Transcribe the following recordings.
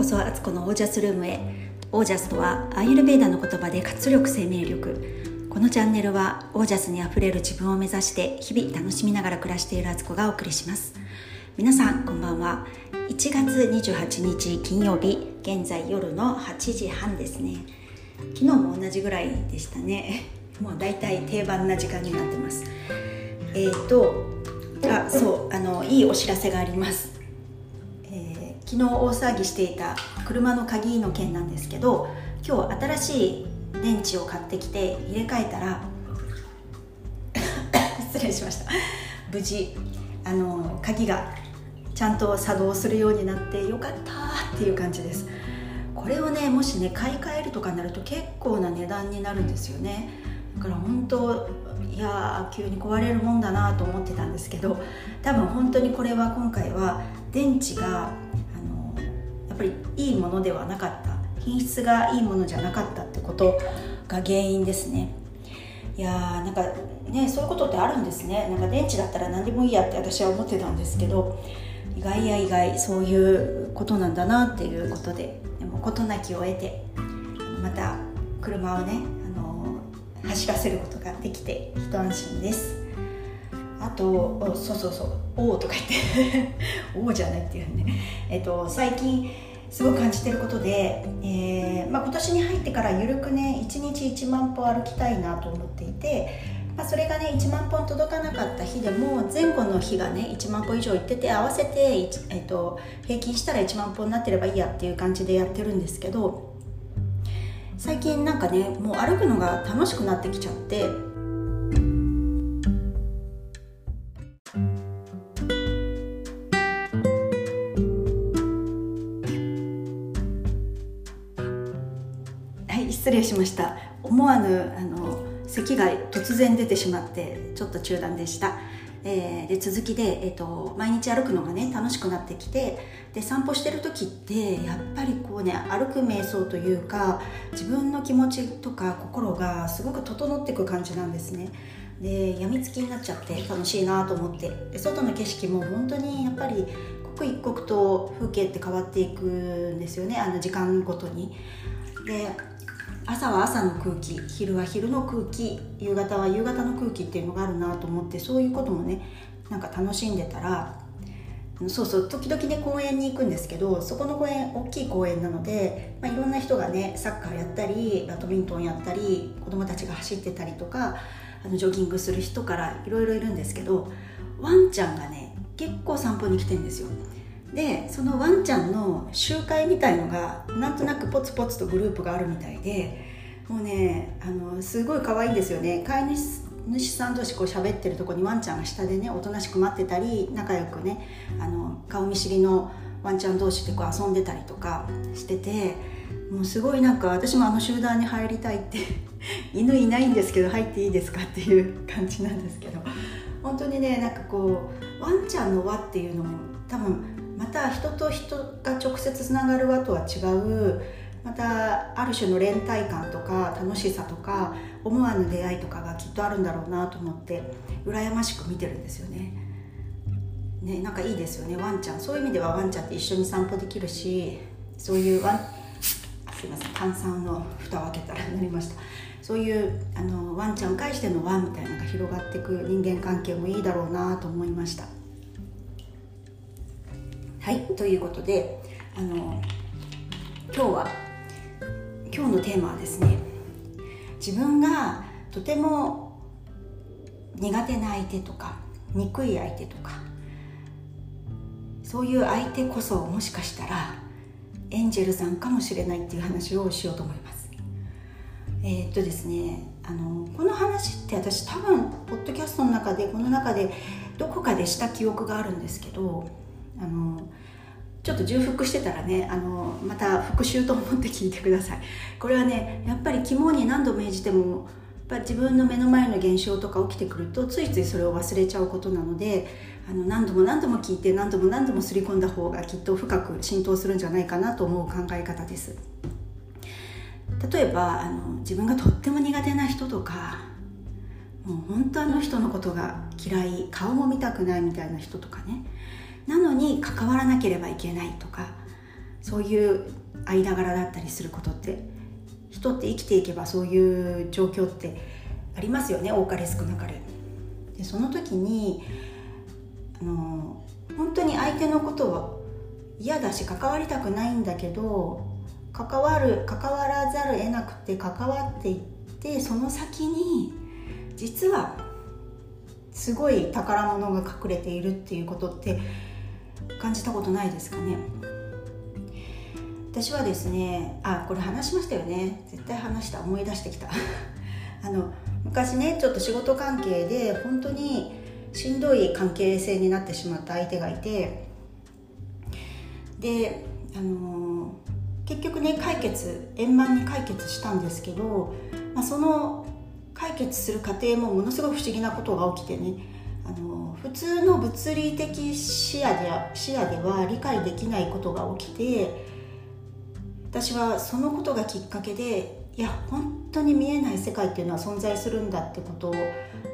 こそアツコのオージャスルームへ。オージャスとはアイルベーダの言葉で活力生命力。このチャンネルはオージャスにあふれる自分を目指して日々楽しみながら暮らしているアツコがお送りします。皆さんこんばんは。1月28日金曜日現在夜の8時半ですね。昨日も同じぐらいでしたね。もうだいたい定番な時間になってます。えっ、ー、とあそうあのいいお知らせがあります。昨日大騒ぎしていた車の鍵の件なんですけど今日新しい電池を買ってきて入れ替えたら 失礼しました。無事あの鍵がちゃんと作動するようになってよかったっていう感じです。これをねもしね買い替えるとかになると結構な値段になるんですよね。だから本当いや急に壊れるもんだなと思ってたんですけど多分本当にこれは今回は電池がぱりいいものではなかった。品質がいいものじゃなかったってことが原因ですね。いやーなんかねそういうことってあるんですね。なんか電池だったら何でもいいやって私は思ってたんですけど意外や意外そういうことなんだなっていうことででも事なきを得てまた車をねあの走らせることができて一安心です。あとそうそうそう「おお」とか言って「おお」じゃないっていうねえっと最近すごく感じてることで、えーまあ、今年に入ってから緩くね1日1万歩歩きたいなと思っていて、まあ、それがね1万歩届かなかった日でも前後の日がね1万歩以上行ってて合わせて、えーと、平均したら1万歩になってればいいやっていう感じでやってるんですけど最近なんかねもう歩くのが楽しくなってきちゃって礼しました。思わぬあの咳が突然出てしまってちょっと中断でした、えー、で続きで、えーと、毎日歩くのがね楽しくなってきてで散歩してる時ってやっぱりこうね歩く瞑想というか自分の気持ちとか心がすごく整っていく感じなんですね。で病みつきになっちゃって楽しいなと思って。で外の景色も本当にやっぱり刻一刻と風景って変わっていくんですよねあの時間ごとに。で朝は朝の空気昼は昼の空気夕方は夕方の空気っていうのがあるなと思ってそういうこともねなんか楽しんでたらそうそう時々ね公園に行くんですけどそこの公園大きい公園なので、まあ、いろんな人がねサッカーやったりバドミントンやったり子供たちが走ってたりとかあのジョギングする人からいろいろいるんですけどワンちゃんがね結構散歩に来てんですよ。でそのワンちゃんの集会みたいのがなんとなくポツポツとグループがあるみたいでもうねあのすごい可愛いんですよね。飼い主さん同士こう喋ってるとこにワンちゃんが下でねおとなしく待ってたり仲良くねあの顔見知りのワンちゃん同士でこう遊んでたりとかしててもうすごいなんか私もあの集団に入りたいって 犬いないんですけど入っていいですかっていう感じなんですけど。本当にねなんかこうワンちゃんの輪っていうのも多分また人と人が直接つながる輪とは違うまたある種の連帯感とか楽しさとか思わぬ出会いとかがきっとあるんだろうなと思って羨ましく見てるんですよね。ねなんかいいですよねワンちゃん。そういう意味ではワンちゃんって一緒に散歩できるしそういうワンすいません炭酸の蓋を開けたらなりました。そういうあのワンちゃんを介してのワンみたいなのが広がっていく人間関係もいいだろうなと思いました。はいということであの今日は今日のテーマはですね自分がとても苦手な相手とか憎い相手とかそういう相手こそもしかしたらエンジェルさんかもしれないっていう話をしようと思います。えー、っとですねあのこの話って私多分ポッドキャストの中でこの中でどこかでした記憶があるんですけどあのちょっと重複してたらねあのまた復習と思って聞いてください。これはねやっぱり肝に何度命じてもやっぱ自分の目の前の現象とか起きてくるとついついそれを忘れちゃうことなのであの何度も何度も聞いて何度も何度もすり込んだ方がきっと深く浸透するんじゃないかなと思う考え方です。例えばあの自分がとっても苦手な人とかもう本当あの人のことが嫌い顔も見たくないみたいな人とかね。なのに関わらなければいけないとかそういう間柄だったりすることって人って生きていけばそういう状況ってありますよね多かれ少なかれ。でその時にあの本当に相手のことは嫌だし関わりたくないんだけど関わる関わらざる得なくて関わっていってその先に実はすごい宝物が隠れているっていうことって感じたことないですかね。私はですねあこれ話しましたよね。絶対話した思い出してきた。あの昔ねちょっと仕事関係で本当にしんどい関係性になってしまった相手がいて。であの結局ね解決円満に解決したんですけど、まあ、その解決する過程もものすごく不思議なことが起きてねあの普通の物理的視野で視野では理解できないことが起きて私はそのことがきっかけでいや本当に見えない世界っていうのは存在するんだってこと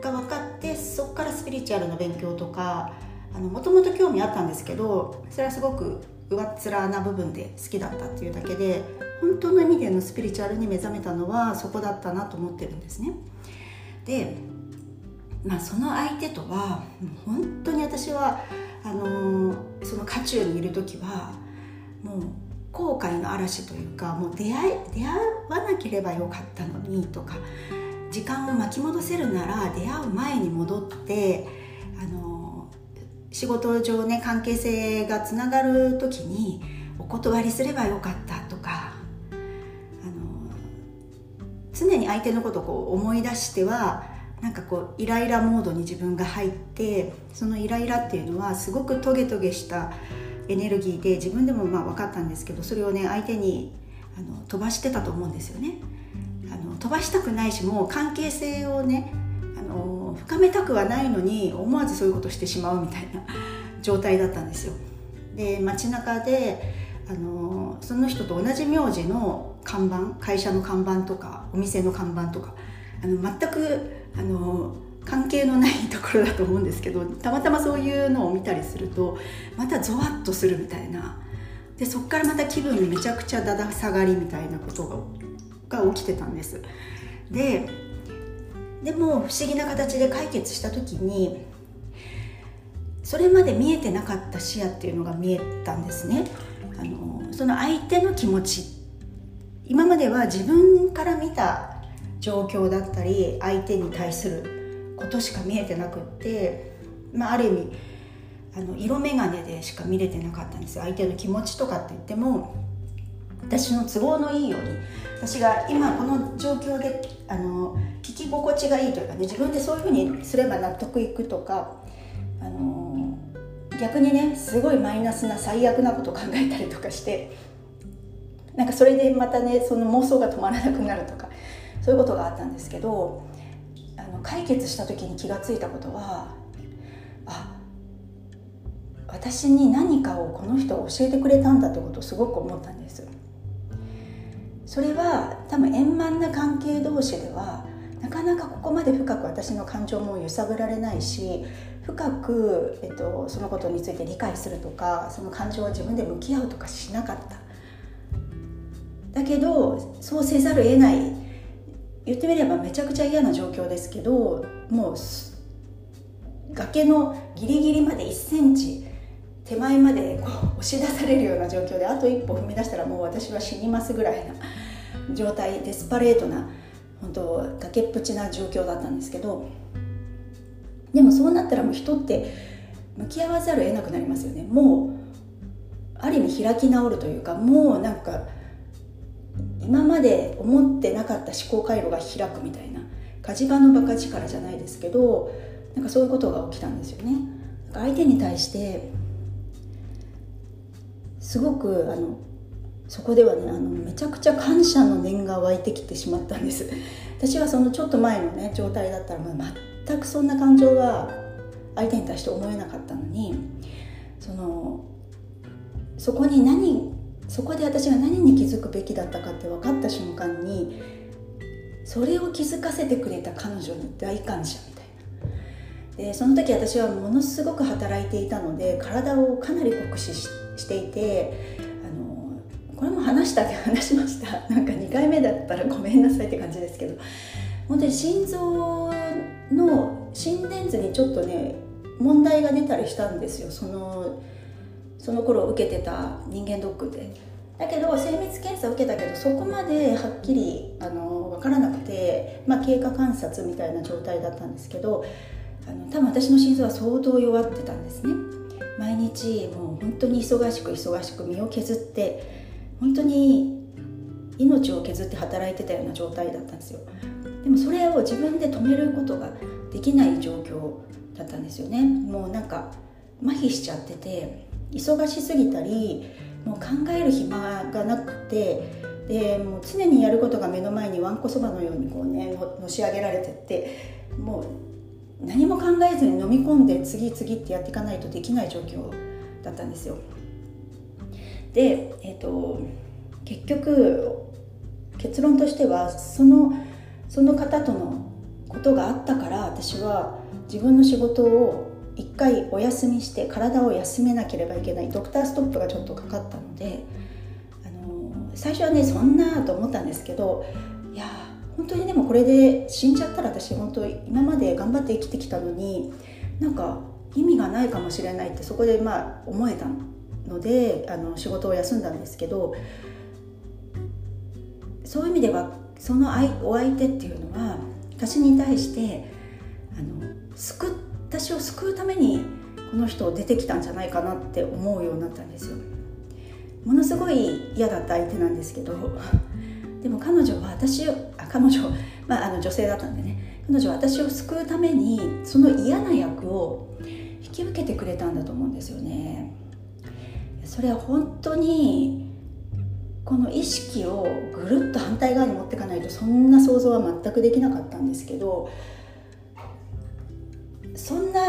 が分かってそこからスピリチュアルの勉強とかもともと興味あったんですけどそれはすごく上っ面な部分で好きだったっていうだけで本当の意味でのスピリチュアルに目覚めたのはそこだったなと思ってるんですね。で、まあ、その相手とは本当に私はあのその渦中にいる時はもう後悔の嵐というかもう出会い出会わなければよかったのにとか時間を巻き戻せるなら出会う前に戻ってあの仕事上ね関係性がつながる時にお断りすればよかったとかあの常に相手のことをこう思い出してはなんかこうイライラモードに自分が入ってそのイライラっていうのはすごくトゲトゲしたエネルギーで自分でもまあ分かったんですけどそれをね相手にあの飛ばしてたと思うんですよね。あの飛ばしたくないしもう関係性をねあの深めたくはないのに思わずそういうことしてしまうみたいな 状態だったんですよ。で街中であのその人と同じ名字の看板会社の看板とかお店の看板とかあの全くあの関係のないところだと思うんですけどたまたまそういうのを見たりするとまたゾワッとするみたいな。でそこからまた気分めちゃくちゃだだ下がりみたいなことがが起きてたんです。ででも不思議な形で解決した時にそれまで見えてなかった視野っていうのが見えたんですね。あのその相手の気持ち。今までは自分から見た状況だったり相手に対することしか見えてなくって、まあ、ある意味あの色眼鏡でしか見れてなかったんですよ。相手の気持ちとかって言っても私の都合のいいように私が今この状況であの聞き心地がいいというかね自分でそういうふうにすれば納得いくとかあの逆にねすごいマイナスな最悪なことを考えたりとかしてなんかそれでまたねその妄想が止まらなくなるとかそういうことがあったんですけどあの解決した時に気が付いたことはあ私に何かをこの人が教えてくれたんだってことをすごく思ったんです。それは多分円満な関係同士ではなかなかここまで深く私の感情も揺さぶられないし深く、えっと、そのことについて理解するとかその感情を自分で向き合うとかしなかった。だけどそうせざるを得ない言ってみればめちゃくちゃ嫌な状況ですけどもう崖のギリギリまで1センチ手前までこう押し出されるような状況であと一歩踏み出したらもう私は死にますぐらいな状態デスパレートな本当崖っぷちな状況だったんですけどでもそうなったらもう人って向き合わざるを得なくなりますよね。もうある意味開き直るというかもうなんか今まで思ってなかった思考回路が開くみたいな火事場のバカ力じゃないですけどなんかそういうことが起きたんですよね。相手に対してすごくあのそこではねあのめちゃくちゃ感謝の念が湧いてきてしまったんです。私はそのちょっと前のね状態だったらもう全くそんな感情は相手に対して思えなかったのにそのそこに何そこで私が何に気づくべきだったかって分かった瞬間にそれを気づかせてくれた彼女に大感謝みたいな。でその時私はものすごく働いていたので体をかなり酷使していてあのこれも話したって話しました。なんか2回目だったらごめんなさいって感じですけど。本当に心臓の心電図にちょっとね問題が出たりしたんですよ。そのその頃受けてた人間ドックで。だけど精密検査受けたけどそこまではっきりあの分からなくて、まあ、経過観察みたいな状態だったんですけどあの多分私の心臓は相当弱ってたんですね。毎日もう本当に忙しく忙しく身を削って本当に命を削って働いてたような状態だったんですよ。でもそれを自分で止めることができない状況だったんですよね。もうなんか麻痺しちゃってて忙しすぎたりもう考える暇がなくてでもう常にやることが目の前にわんこそばのようにこうねのし上げられてってもう何も考えずに飲み込んで次々ってやっていかないとできない状況だったんですよ。で、えーと、結局結論としてはそのその方とのことがあったから私は自分の仕事を一回お休みして体を休めなければいけない。ドクターストップがちょっとかかったのであの最初はねそんなと思ったんですけどいや本当にでもこれで死んじゃったら私本当今まで頑張って生きてきたのになんか意味がないかもしれないってそこでまあ思えたのであの仕事を休んだんですけどそういう意味ではそのお相手っていうのは私に対してあの救私を救うためにこの人出てきたんじゃないかなって思うようになったんですよ。ものすごい嫌だった相手なんですけど でも彼女は私をあ彼女、まあ、あの女性だったんでね彼女は私を救うためにその嫌な役を引き受けてくれたんだと思うんですよね。それは本当にこの意識をぐるっと反対側に持っていかないとそんな想像は全くできなかったんですけどそんな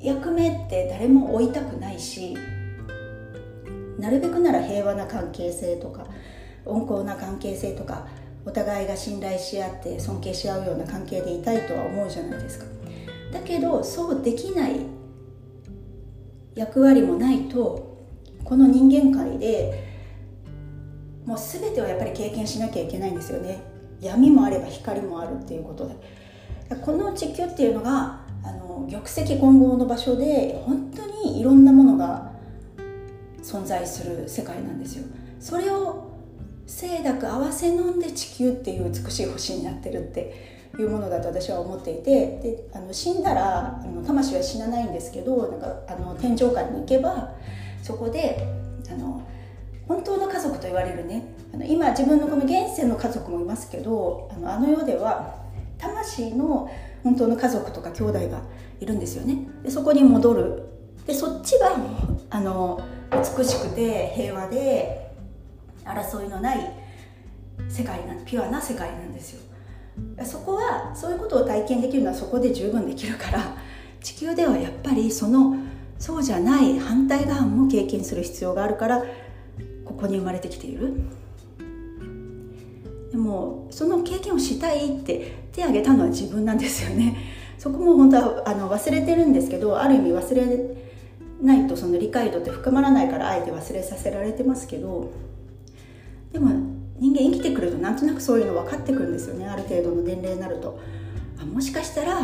役目って誰も負いたくないしなるべくなら平和な関係性とか温厚な関係性とかお互いが信頼し合って尊敬し合うような関係でいたいとは思うじゃないですか。だけどそうできない役割もないとこの人間界でもう全てをやっぱり経験しなきゃいけないんですよね。闇もあれば光もあるっていうことで。この地球っていうのが玉石混合の場所で本当にいろんなものが存在する世界なんですよ。それを清濁合わせ飲んで地球っていう美しい星になってるっていうものだと私は思っていてであの死んだらあの魂は死なないんですけどなんかあの天上界に行けばそこであの本当の家族と言われるねあの今自分のこの現世の家族もいますけどあのあの世では魂の本当の家族とか兄弟がいるんですよね。でそこに戻る。でそっちがあの美しくて平和で争いのない世界なピュアな世界なんですよ。そこはそういうことを体験できるのはそこで十分できるから地球ではやっぱりそのそうじゃない反対側も経験する必要があるからここに生まれてきている。でもその経験をしたいって手を挙げたのは自分なんですよね。そこも本当はあの忘れてるんですけどある意味忘れないとその理解度って深まらないからあえて忘れさせられてますけどでも人間生きてくるとなんとなくそういうの分かってくるんですよねある程度の年齢になると。あもしかしたら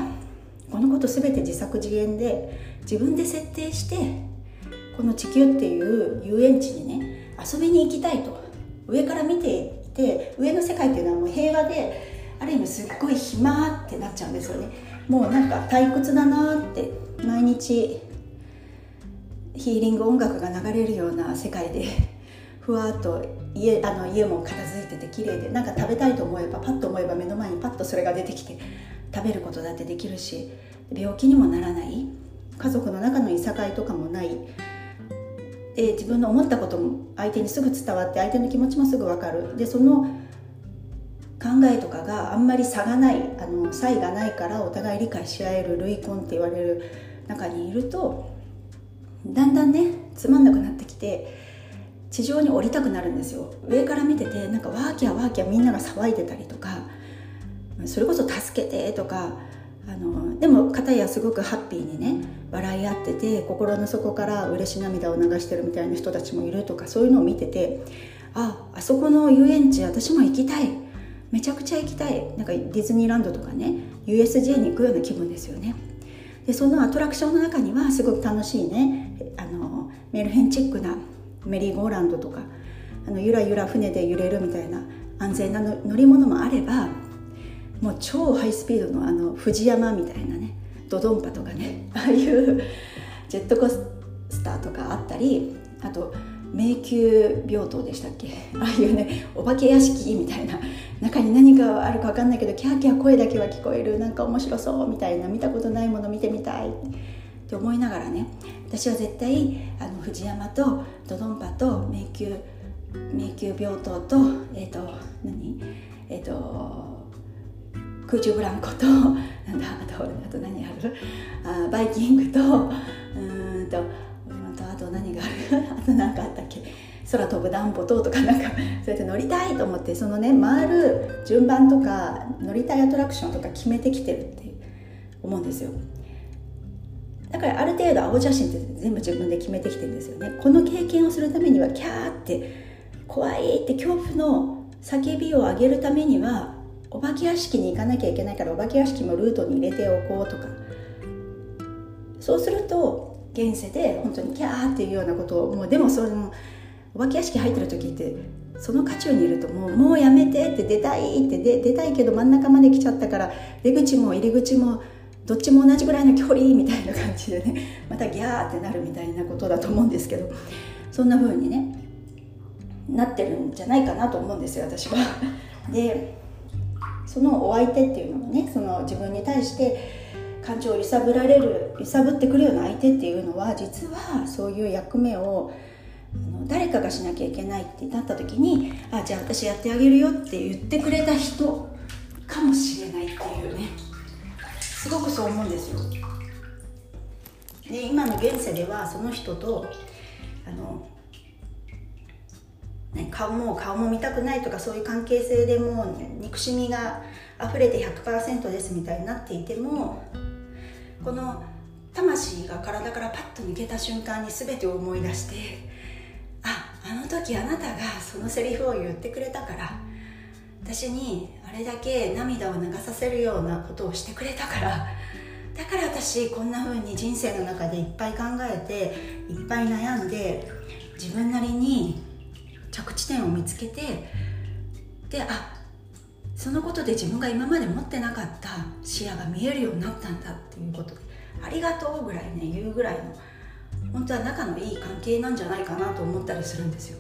このこと全て自作自演で自分で設定してこの地球っていう遊園地にね遊びに行きたいと。上から見ていて上の世界っていうのはもう平和である意味すっごい暇ってなっちゃうんですよね。もうなんか退屈だなって毎日ヒーリング音楽が流れるような世界で ふわっと家あの家も片付いてて綺麗でなんか食べたいと思えばパッと思えば目の前にパッとそれが出てきて食べることだってできるし病気にもならない家族の中のいさかいとかもない。で自分の思ったことも相手にすぐ伝わって相手の気持ちもすぐ分かる。でその考えとかがあんまり差がないあの差異がないからお互い理解し合える類婚って言われる中にいるとだんだんねつまんなくなってきて地上に降りたくなるんですよ。上から見ててなんかワーキャーワーキャーみんなが騒いでたりとかそれこそ「助けて」とかあのでも片やすごくハッピーにね笑い合ってて心の底から嬉し涙を流してるみたいな人たちもいるとかそういうのを見ててああそこの遊園地私も行きたい。めちゃくちゃ行きたい。なんかディズニーランドとかね USJ に行くような気分ですよね。でそのアトラクションの中にはすごく楽しいね。あのメルヘンチックなメリーゴーランドとかあのゆらゆら船で揺れるみたいな安全な乗り物もあればもう超ハイスピードのあの藤山みたいなねドドンパとかね ああいうジェットコースターとかあったりあと迷宮病棟でしたっけ？ああいうねお化け屋敷みたいな中に何があるか分かんないけどキャーキャー声だけは聞こえるなんか面白そうみたいな見たことないもの見てみたいって思いながらね私は絶対あの藤山とドドンパと迷宮迷宮病棟とえっ、ー、と何？えっ、ー、と空中ブランコとなんだあとあと何ある？あバイキングとうんとあと何がある？あと何かあったっけ？空飛ぶダンボととかなんかそうやって乗りたいと思ってそのね回る順番とか乗りたいアトラクションとか決めてきてるって思うんですよ。だからある程度青写真って全部自分で決めてきてるんですよね。この経験をするためにはキャーって怖いって恐怖の叫びを上げるためにはお化け屋敷に行かなきゃいけないからお化け屋敷もルートに入れておこうとか。そうすると現世で本当にキャーっていうようなことをもうでもそのお化け屋敷入ってる時ってその渦中にいるともうもうやめてって出たいって出たいけど真ん中まで来ちゃったから出口も入り口もどっちも同じぐらいの距離みたいな感じでね またギャーってなるみたいなことだと思うんですけどそんな風にねなってるんじゃないかなと思うんですよ私は。でそのお相手っていうのもねその自分に対して感情を揺さぶられる揺さぶってくるような相手っていうのは実はそういう役目を誰かがしなきゃいけないってなった時にあじゃあ私やってあげるよって言ってくれた人かもしれないっていうね。すごくそう思うんですよ。で今の現世ではその人とあのね、顔も顔も見たくないとかそういう関係性でもう憎しみが溢れて100%ですみたいになっていてもこの魂が体からパッと抜けた瞬間に全てを思い出してああの時あなたがそのセリフを言ってくれたから私にあれだけ涙を流させるようなことをしてくれたからだから私こんな風に人生の中でいっぱい考えていっぱい悩んで自分なりに着地点を見つけてであそのことで自分が今まで持ってなかった視野が見えるようになったんだっていうことでありがとうぐらいね言うぐらいの本当は仲のいい関係なんじゃないかなと思ったりするんですよ。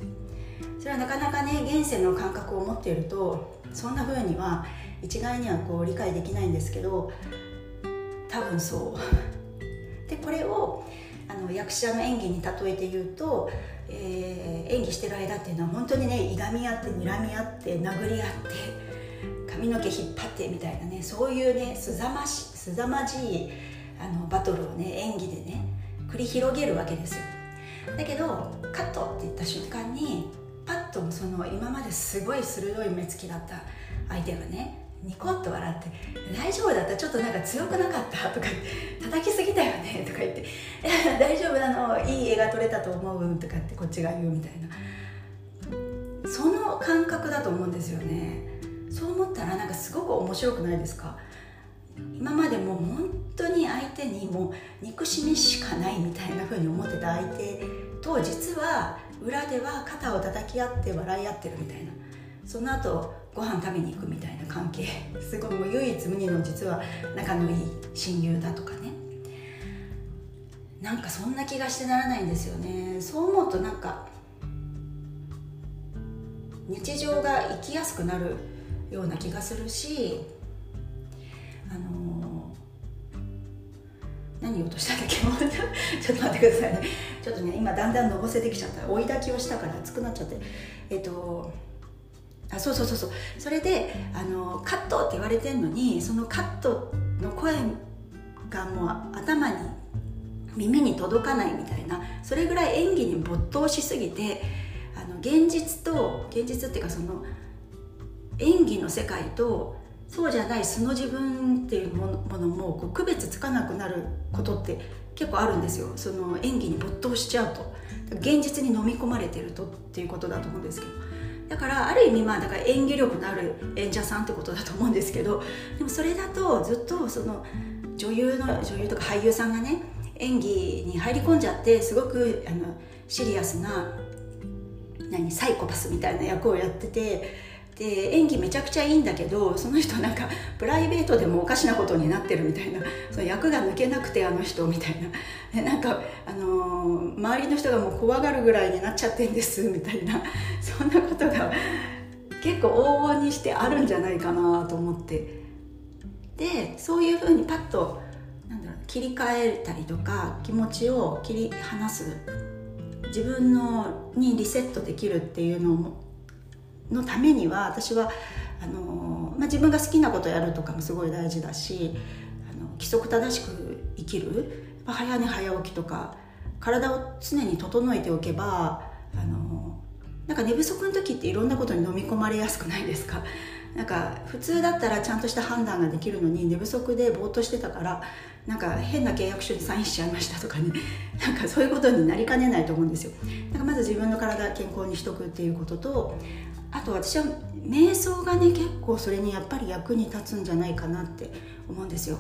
それはなかなかね現世の感覚を持っているとそんな風には一概にはこう理解できないんですけど多分そう。でこれをあの役者の演技に例えて言うとえー、演技してる間っていうのは本当にねいがみ合って睨み合って殴り合って髪の毛引っ張ってみたいなねそういうねすざましすざまじいあのバトルをね演技でね繰り広げるわけですよ。だけどカットって言った瞬間にパッとその今まですごい鋭い目つきだった相手がねニコッと笑って「大丈夫だったちょっとなんか強くなかった」とか「叩きすぎたよね」とか言って「大丈夫なのいい絵が撮れたと思う」とかってこっちが言うみたいな。その感覚だと思うんですよね。思ったらなんかすごく面白くないですか？今までもう本当に相手にもう憎しみしかないみたいな風に思ってた相手と実は裏では肩を叩き合って笑い合ってるみたいな。その後ご飯食べに行くみたいな関係。すごいもう唯一無二の実は仲のいい親友だとかね。なんかそんな気がしてならないんですよね。そう思うとなんか日常が生きやすくなるような気がするしあの、何言おうとしたんだっけ？ちょっと待ってくださいね。ちょっとね今だんだんのぼせてきちゃった。追い焚きをしたから熱くなっちゃって。えっとあそうそうそうそう。それであのカットって言われてんのにそのカットの声がもう頭に耳に届かないみたいなそれぐらい演技に没頭しすぎてあの現実と現実っていうかその演技の世界とそうじゃない素の自分っていうものもこう区別つかなくなることって結構あるんですよ。その演技に没頭しちゃうと。現実に飲み込まれてるとっていうことだと思うんですけど。だからある意味まあだから演技力のある演者さんってことだと思うんですけどでもそれだとずっとその女優の女優とか俳優さんがね演技に入り込んじゃってすごくあのシリアスな何サイコパスみたいな役をやっててで演技めちゃくちゃいいんだけどその人なんかプライベートでもおかしなことになってるみたいなその役が抜けなくてあの人みたいな。なんか、あのー、周りの人がもう怖がるぐらいになっちゃってんですみたいな。そんなことが結構往々にしてあるんじゃないかなと思って。でそういうふうにパッとなんだろう切り替えたりとか気持ちを切り離す。自分のにリセットできるっていうのものためには私はあの、まあ、自分が好きなことやるとかもすごい大事だしあの規則正しく生きる早寝早起きとか体を常に整えておけばあのなんか寝不足の時っていろんなことに飲み込まれやすくないですか？なんか普通だったらちゃんとした判断ができるのに寝不足でぼーっとしてたからなんか変な契約書にサインしちゃいましたとかね。なんかそういうことになりかねないと思うんですよ。だからまず自分の体健康にしとくっていうこととあと私は瞑想がね結構それにやっぱり役に立つんじゃないかなって思うんですよ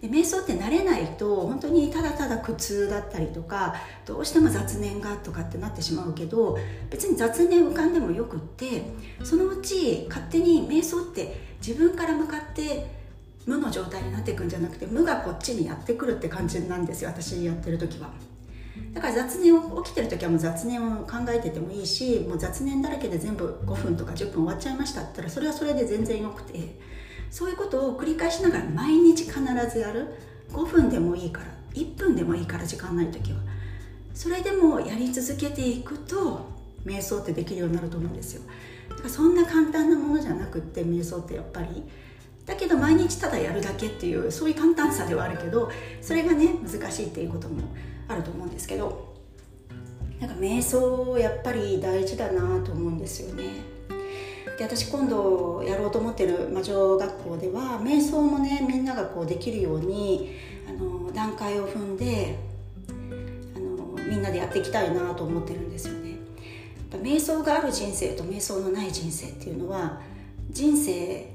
で瞑想って慣れないと本当にただただ苦痛だったりとかどうしても雑念がとかってなってしまうけど別に雑念浮かんでもよくってそのうち勝手に瞑想って自分から向かって無の状態になっていくんじゃなくて無がこっちにやってくるって感じなんですよ私やってる時は。だから雑念を起きてる時はもう雑念を考えててもいいしもう雑念だらけで全部5分とか10分終わっちゃいましたって言ったらそれはそれで全然よくてそういうことを繰り返しながら毎日必ずやる。5分でもいいから1分でもいいから時間ない時は。それでもやり続けていくと瞑想ってできるようになると思うんですよ。だからそんな簡単なものじゃなくって瞑想ってやっぱり。だけど毎日ただやるだけっていうそういう簡単さではあるけどそれがね難しいっていうこともあると思うんですけどなんか瞑想やっぱり大事だなと思うんですよね。で私今度やろうと思ってる魔女学校では瞑想もねみんながこうできるようにあの段階を踏んであのみんなでやっていきたいなと思ってるんですよね。瞑想がある人生と瞑想のない人生っていうのは人生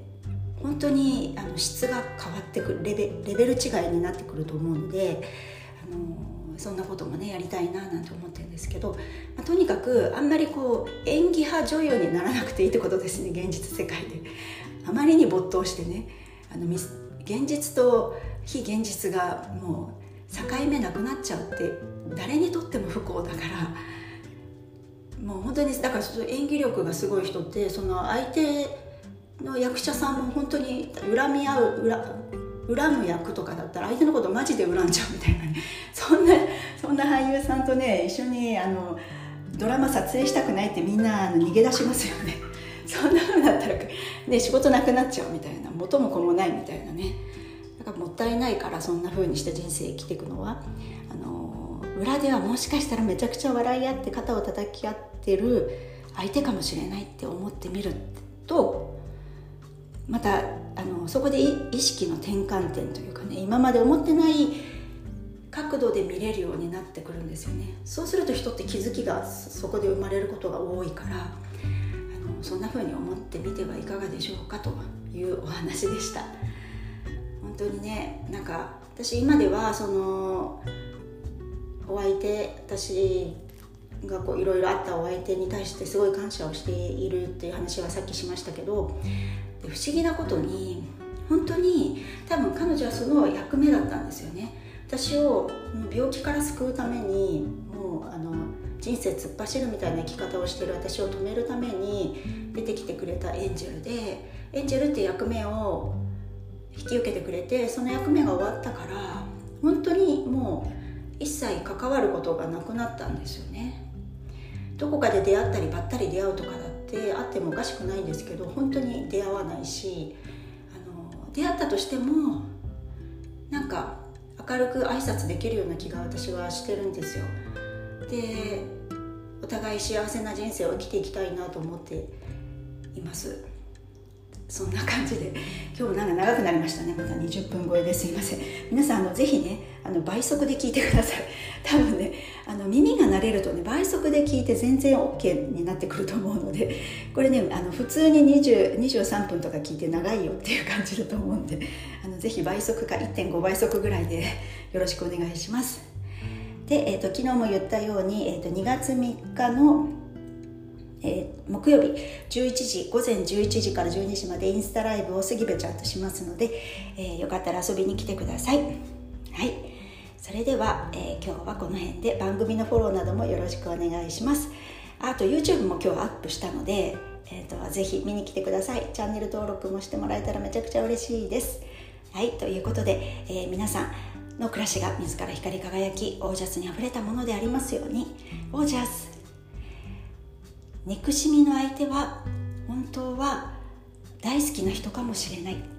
本当にあの質が変わってくるレベレベル違いになってくると思うのであのそんなこともねやりたいななんて思ってるんですけど、まあ、とにかくあんまりこう演技派女優にならなくていいってことですね現実世界で。あまりに没頭してねあの現実と非現実がもう境目なくなっちゃうって誰にとっても不幸だからもう本当にだから演技力がすごい人ってその相手の役者さんも本当に恨み合う恨恨む役とかだったら相手のことマジで恨んじゃうみたいなね。そんなそんな俳優さんとね一緒にあのドラマ撮影したくないってみんなあの逃げ出しますよね。そんな風だったら、ね、仕事なくなっちゃうみたいな元も子もないみたいなね。だからもったいないからそんな風にして人生生きていくのは。あの裏ではもしかしたらめちゃくちゃ笑い合って肩を叩き合ってる相手かもしれないって思ってみるとまたあのそこで意識の転換点というかね今まで思ってない角度で見れるようになってくるんですよね。そうすると人って気づきがそこで生まれることが多いからあのそんな風に思ってみてはいかがでしょうかというお話でした。本当にねなんか私今ではそのお相手私がこういろいろあったお相手に対してすごい感謝をしているっていう話はさっきしましたけど不思議なことに本当に多分彼女はその役目だったんですよね。私を病気から救うためにもうあの人生突っ走るみたいな生き方をしてる私を止めるために出てきてくれたエンジェルでエンジェルっていう役目を引き受けてくれてその役目が終わったから本当にもう一切関わることがなくなったんですよね。どこかで出会ったりばったり出会うとかだってあってもおかしくないんですけど本当に出会わないしあの出会ったとしてもなんか明るく挨拶できるような気が私はしてるんですよ。でお互い幸せな人生を生きていきたいなと思っています。そんな感じで。今日なんか長くなりましたね。また20分超えですいません。皆さんあのぜひねあの倍速で聞いてください。多分ねあの耳が慣れるとね倍速で聞いて全然 OK になってくると思うのでこれねあの普通に20 23分とか聞いて長いよっていう感じだと思うんであのぜひ倍速か1.5倍速ぐらいで よろしくお願いします。で、えーと、昨日も言ったように、えーと2月3日のえー、木曜日11時午前11時から12時までインスタライブを杉部ちゃんとしますので、えー、よかったら遊びに来てください。はい。それでは、えー、今日はこの辺で番組のフォローなどもよろしくお願いします。あと YouTube も今日アップしたので、えーと、とぜひ見に来てください。チャンネル登録もしてもらえたらめちゃくちゃ嬉しいです。はい。ということで、えー、皆さんの暮らしが自ら光り輝きオージャスにあふれたものでありますようにオージャス憎しみの相手は本当は大好きな人かもしれない。